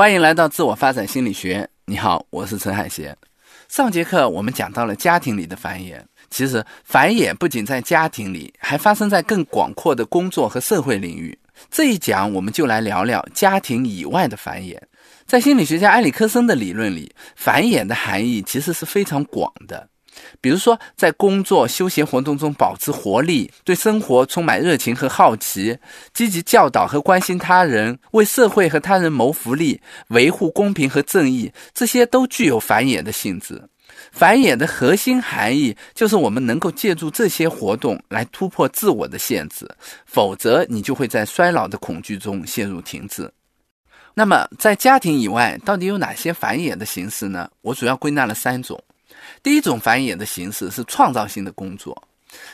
欢迎来到自我发展心理学。你好，我是陈海贤。上节课我们讲到了家庭里的繁衍，其实繁衍不仅在家庭里，还发生在更广阔的工作和社会领域。这一讲我们就来聊聊家庭以外的繁衍。在心理学家埃里克森的理论里，繁衍的含义其实是非常广的。比如说，在工作、休闲活动中保持活力，对生活充满热情和好奇，积极教导和关心他人，为社会和他人谋福利，维护公平和正义，这些都具有繁衍的性质。繁衍的核心含义就是我们能够借助这些活动来突破自我的限制，否则你就会在衰老的恐惧中陷入停滞。那么，在家庭以外，到底有哪些繁衍的形式呢？我主要归纳了三种。第一种繁衍的形式是创造性的工作，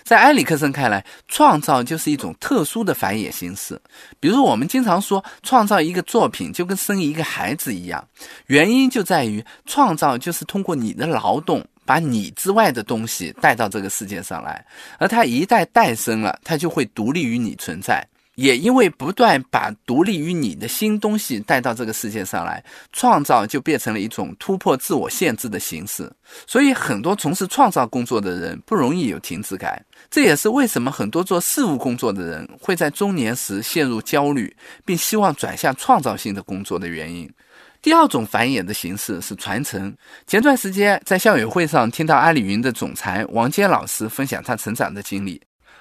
在埃里克森看来，创造就是一种特殊的繁衍形式。比如，我们经常说创造一个作品就跟生一个孩子一样，原因就在于创造就是通过你的劳动，把你之外的东西带到这个世界上来，而它一旦诞生了，它就会独立于你存在。也因为不断把独立于你的新东西带到这个世界上来，创造就变成了一种突破自我限制的形式。所以，很多从事创造工作的人不容易有停滞感。这也是为什么很多做事务工作的人会在中年时陷入焦虑，并希望转向创造性的工作的原因。第二种繁衍的形式是传承。前段时间在校友会上听到阿里云的总裁王坚老师分享他成长的经历，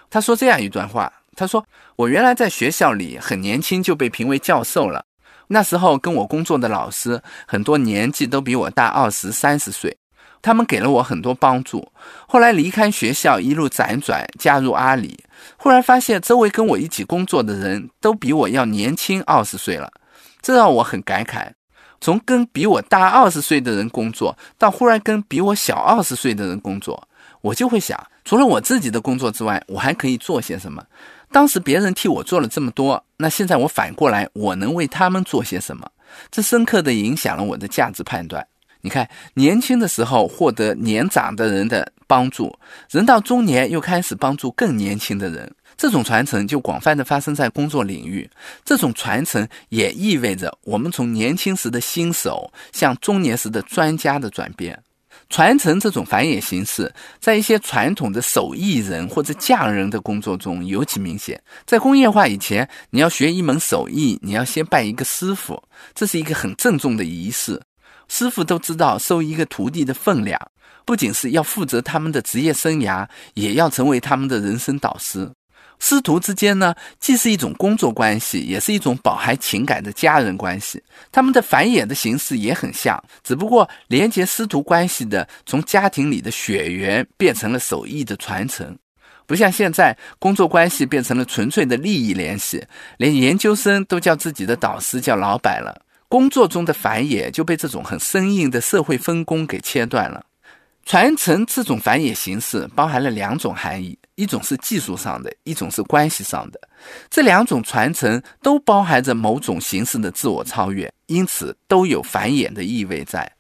他说这样一段话。他说：“我原来在学校里很年轻就被评为教授了。那时候跟我工作的老师很多年纪都比我大二十三十岁，他们给了我很多帮助。后来离开学校，一路辗转加入阿里，忽然发现周围跟我一起工作的人都比我要年轻二十岁了，这让我很感慨。从跟比我大二十岁的人工作，到忽然跟比我小二十岁的人工作，我就会想，除了我自己的工作之外，我还可以做些什么？”当时别人替我做了这么多，那现在我反过来，我能为他们做些什么？这深刻的影响了我的价值判断。你看，年轻的时候获得年长的人的帮助，人到中年又开始帮助更年轻的人，这种传承就广泛的发生在工作领域。这种传承也意味着我们从年轻时的新手向中年时的专家的转变。传承这种繁衍形式，在一些传统的手艺人或者匠人的工作中尤其明显。在工业化以前，你要学一门手艺，你要先拜一个师傅，这是一个很郑重的仪式。师傅都知道收一个徒弟的分量，不仅是要负责他们的职业生涯，也要成为他们的人生导师。师徒之间呢，既是一种工作关系，也是一种饱含情感的家人关系。他们的繁衍的形式也很像，只不过连接师徒关系的，从家庭里的血缘变成了手艺的传承，不像现在工作关系变成了纯粹的利益联系，连研究生都叫自己的导师叫老板了。工作中的繁衍就被这种很生硬的社会分工给切断了。传承这种繁衍形式包含了两种含义，一种是技术上的，一种是关系上的。这两种传承都包含着某种形式的自我超越，因此都有繁衍的意味在。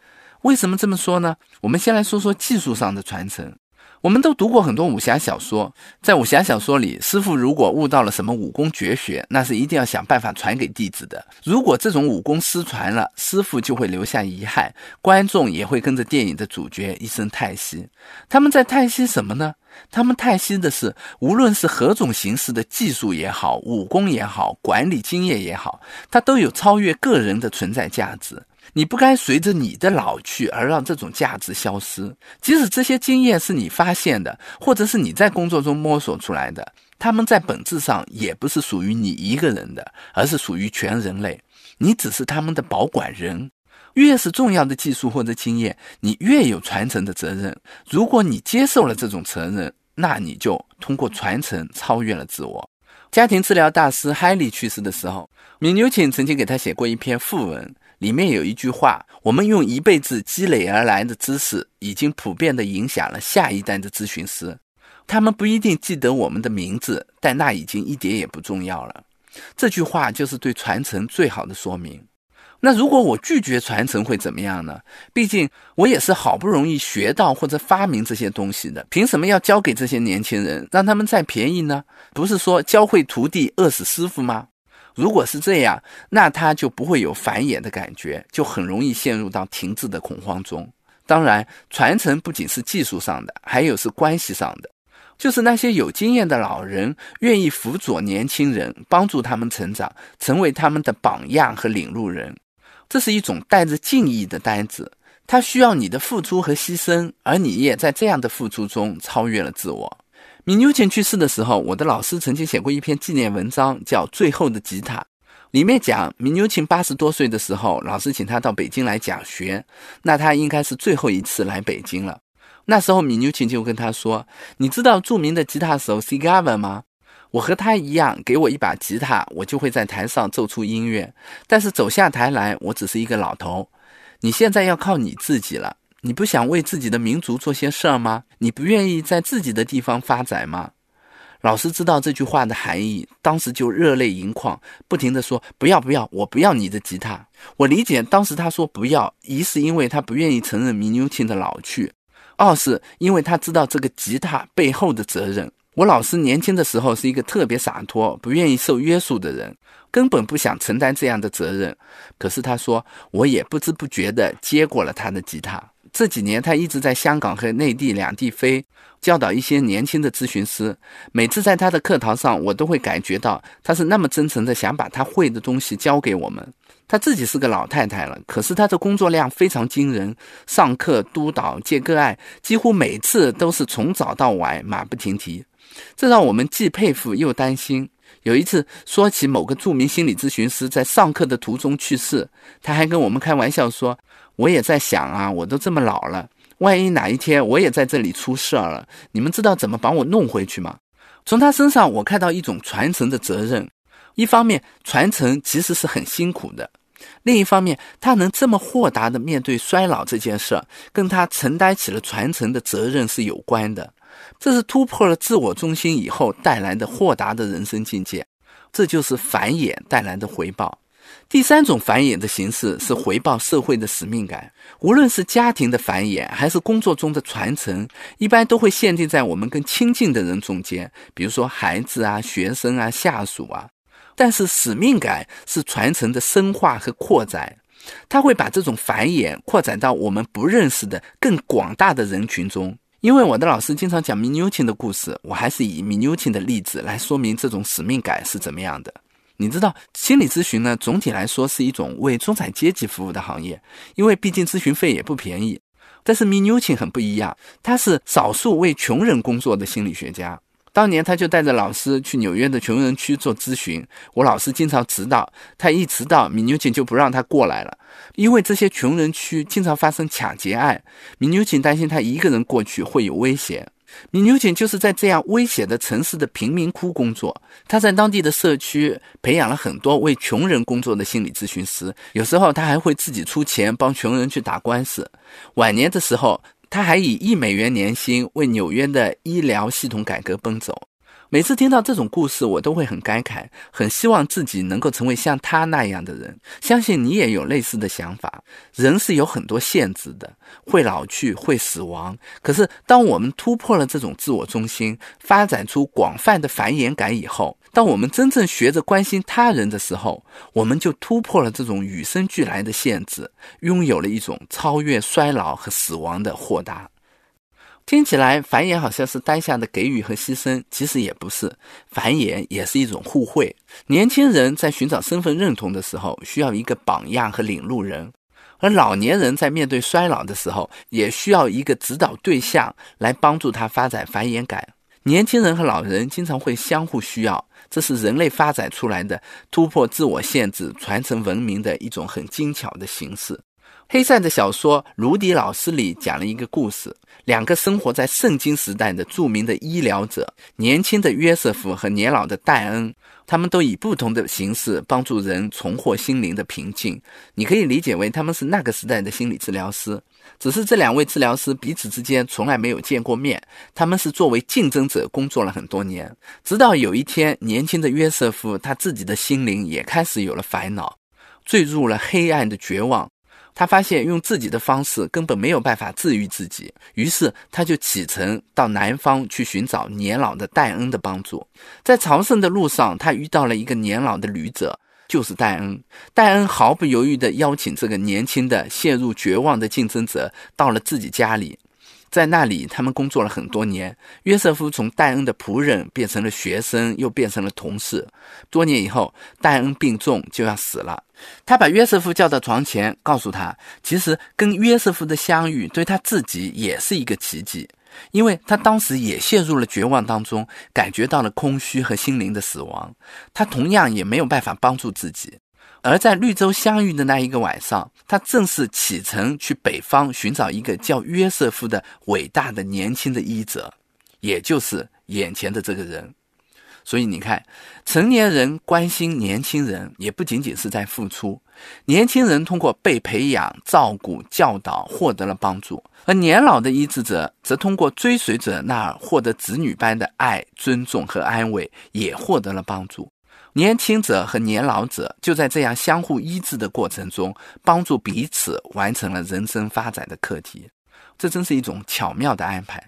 为什么这么说呢？我们先来说说技术上的传承。我们都读过很多武侠小说，在武侠小说里，师傅如果悟到了什么武功绝学，那是一定要想办法传给弟子的。如果这种武功失传了，师傅就会留下遗憾，观众也会跟着电影的主角一声叹息。他们在叹息什么呢？他们叹息的是，无论是何种形式的技术也好，武功也好，管理经验也好，它都有超越个人的存在价值。你不该随着你的老去而让这种价值消失。即使这些经验是你发现的，或者是你在工作中摸索出来的，他们在本质上也不是属于你一个人的，而是属于全人类。你只是他们的保管人。越是重要的技术或者经验，你越有传承的责任。如果你接受了这种责任，那你就通过传承超越了自我。家庭治疗大师海利去世的时候，米纽钦曾经给他写过一篇讣文。里面有一句话：“我们用一辈子积累而来的知识，已经普遍地影响了下一代的咨询师。他们不一定记得我们的名字，但那已经一点也不重要了。”这句话就是对传承最好的说明。那如果我拒绝传承会怎么样呢？毕竟我也是好不容易学到或者发明这些东西的，凭什么要交给这些年轻人，让他们占便宜呢？不是说教会徒弟饿死师傅吗？如果是这样，那他就不会有繁衍的感觉，就很容易陷入到停滞的恐慌中。当然，传承不仅是技术上的，还有是关系上的，就是那些有经验的老人愿意辅佐年轻人，帮助他们成长，成为他们的榜样和领路人。这是一种带着敬意的单子，他需要你的付出和牺牲，而你也在这样的付出中超越了自我。米纽钦去世的时候，我的老师曾经写过一篇纪念文章，叫《最后的吉他》，里面讲米纽钦八十多岁的时候，老师请他到北京来讲学，那他应该是最后一次来北京了。那时候米纽钦就跟他说：“你知道著名的吉他手 C. Gavin 吗？我和他一样，给我一把吉他，我就会在台上奏出音乐。但是走下台来，我只是一个老头。你现在要靠你自己了。”你不想为自己的民族做些事儿吗？你不愿意在自己的地方发展吗？老师知道这句话的含义，当时就热泪盈眶，不停地说：“不要，不要，我不要你的吉他。”我理解当时他说不要，一是因为他不愿意承认米纽钦的老去，二是因为他知道这个吉他背后的责任。我老师年轻的时候是一个特别洒脱、不愿意受约束的人，根本不想承担这样的责任。可是他说，我也不知不觉地接过了他的吉他。这几年，他一直在香港和内地两地飞，教导一些年轻的咨询师。每次在他的课堂上，我都会感觉到他是那么真诚的想把他会的东西教给我们。他自己是个老太太了，可是他的工作量非常惊人，上课、督导、接个案，几乎每次都是从早到晚，马不停蹄。这让我们既佩服又担心。有一次说起某个著名心理咨询师在上课的途中去世，他还跟我们开玩笑说：“我也在想啊，我都这么老了，万一哪一天我也在这里出事儿了，你们知道怎么把我弄回去吗？”从他身上我看到一种传承的责任。一方面，传承其实是很辛苦的；另一方面，他能这么豁达地面对衰老这件事儿，跟他承担起了传承的责任是有关的。这是突破了自我中心以后带来的豁达的人生境界，这就是繁衍带来的回报。第三种繁衍的形式是回报社会的使命感。无论是家庭的繁衍，还是工作中的传承，一般都会限定在我们更亲近的人中间，比如说孩子啊、学生啊、下属啊。但是使命感是传承的深化和扩展，它会把这种繁衍扩展到我们不认识的更广大的人群中。因为我的老师经常讲米纽钦的故事，我还是以米纽钦的例子来说明这种使命感是怎么样的。你知道，心理咨询呢，总体来说是一种为中产阶级服务的行业，因为毕竟咨询费也不便宜。但是米纽钦很不一样，他是少数为穷人工作的心理学家。当年他就带着老师去纽约的穷人区做咨询，我老师经常迟到，他一迟到，米纽钦就不让他过来了，因为这些穷人区经常发生抢劫案，米纽钦担心他一个人过去会有危险。米纽钦就是在这样危险的城市的贫民窟工作，他在当地的社区培养了很多为穷人工作的心理咨询师，有时候他还会自己出钱帮穷人去打官司，晚年的时候。他还以一美元年薪为纽约的医疗系统改革奔走。每次听到这种故事，我都会很感慨，很希望自己能够成为像他那样的人。相信你也有类似的想法。人是有很多限制的，会老去，会死亡。可是，当我们突破了这种自我中心，发展出广泛的繁衍感以后，当我们真正学着关心他人的时候，我们就突破了这种与生俱来的限制，拥有了一种超越衰老和死亡的豁达。听起来繁衍好像是当下的给予和牺牲，其实也不是。繁衍也是一种互惠。年轻人在寻找身份认同的时候，需要一个榜样和领路人；而老年人在面对衰老的时候，也需要一个指导对象来帮助他发展繁衍感。年轻人和老人经常会相互需要，这是人类发展出来的突破自我限制、传承文明的一种很精巧的形式。黑塞的小说《卢迪老师》里讲了一个故事：两个生活在圣经时代的著名的医疗者，年轻的约瑟夫和年老的戴恩，他们都以不同的形式帮助人重获心灵的平静。你可以理解为他们是那个时代的心理治疗师，只是这两位治疗师彼此之间从来没有见过面。他们是作为竞争者工作了很多年，直到有一天，年轻的约瑟夫他自己的心灵也开始有了烦恼，坠入了黑暗的绝望。他发现用自己的方式根本没有办法治愈自己，于是他就启程到南方去寻找年老的戴恩的帮助。在朝圣的路上，他遇到了一个年老的旅者，就是戴恩。戴恩毫不犹豫地邀请这个年轻的、陷入绝望的竞争者到了自己家里。在那里，他们工作了很多年。约瑟夫从戴恩的仆人变成了学生，又变成了同事。多年以后，戴恩病重，就要死了。他把约瑟夫叫到床前，告诉他，其实跟约瑟夫的相遇对他自己也是一个奇迹，因为他当时也陷入了绝望当中，感觉到了空虚和心灵的死亡。他同样也没有办法帮助自己。而在绿洲相遇的那一个晚上，他正是启程去北方寻找一个叫约瑟夫的伟大的年轻的医者，也就是眼前的这个人。所以你看，成年人关心年轻人，也不仅仅是在付出；年轻人通过被培养、照顾、教导获得了帮助，而年老的医治者则通过追随者那儿获得子女般的爱、尊重和安慰，也获得了帮助。年轻者和年老者就在这样相互医治的过程中，帮助彼此完成了人生发展的课题。这真是一种巧妙的安排。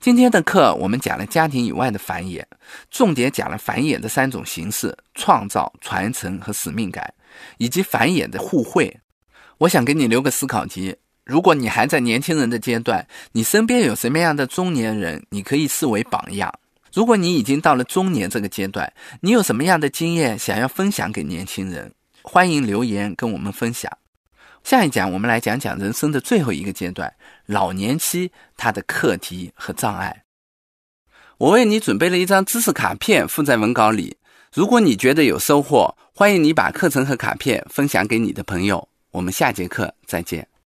今天的课我们讲了家庭以外的繁衍，重点讲了繁衍的三种形式：创造、传承和使命感，以及繁衍的互惠。我想给你留个思考题：如果你还在年轻人的阶段，你身边有什么样的中年人，你可以视为榜样？如果你已经到了中年这个阶段，你有什么样的经验想要分享给年轻人？欢迎留言跟我们分享。下一讲我们来讲讲人生的最后一个阶段——老年期，它的课题和障碍。我为你准备了一张知识卡片，附在文稿里。如果你觉得有收获，欢迎你把课程和卡片分享给你的朋友。我们下节课再见。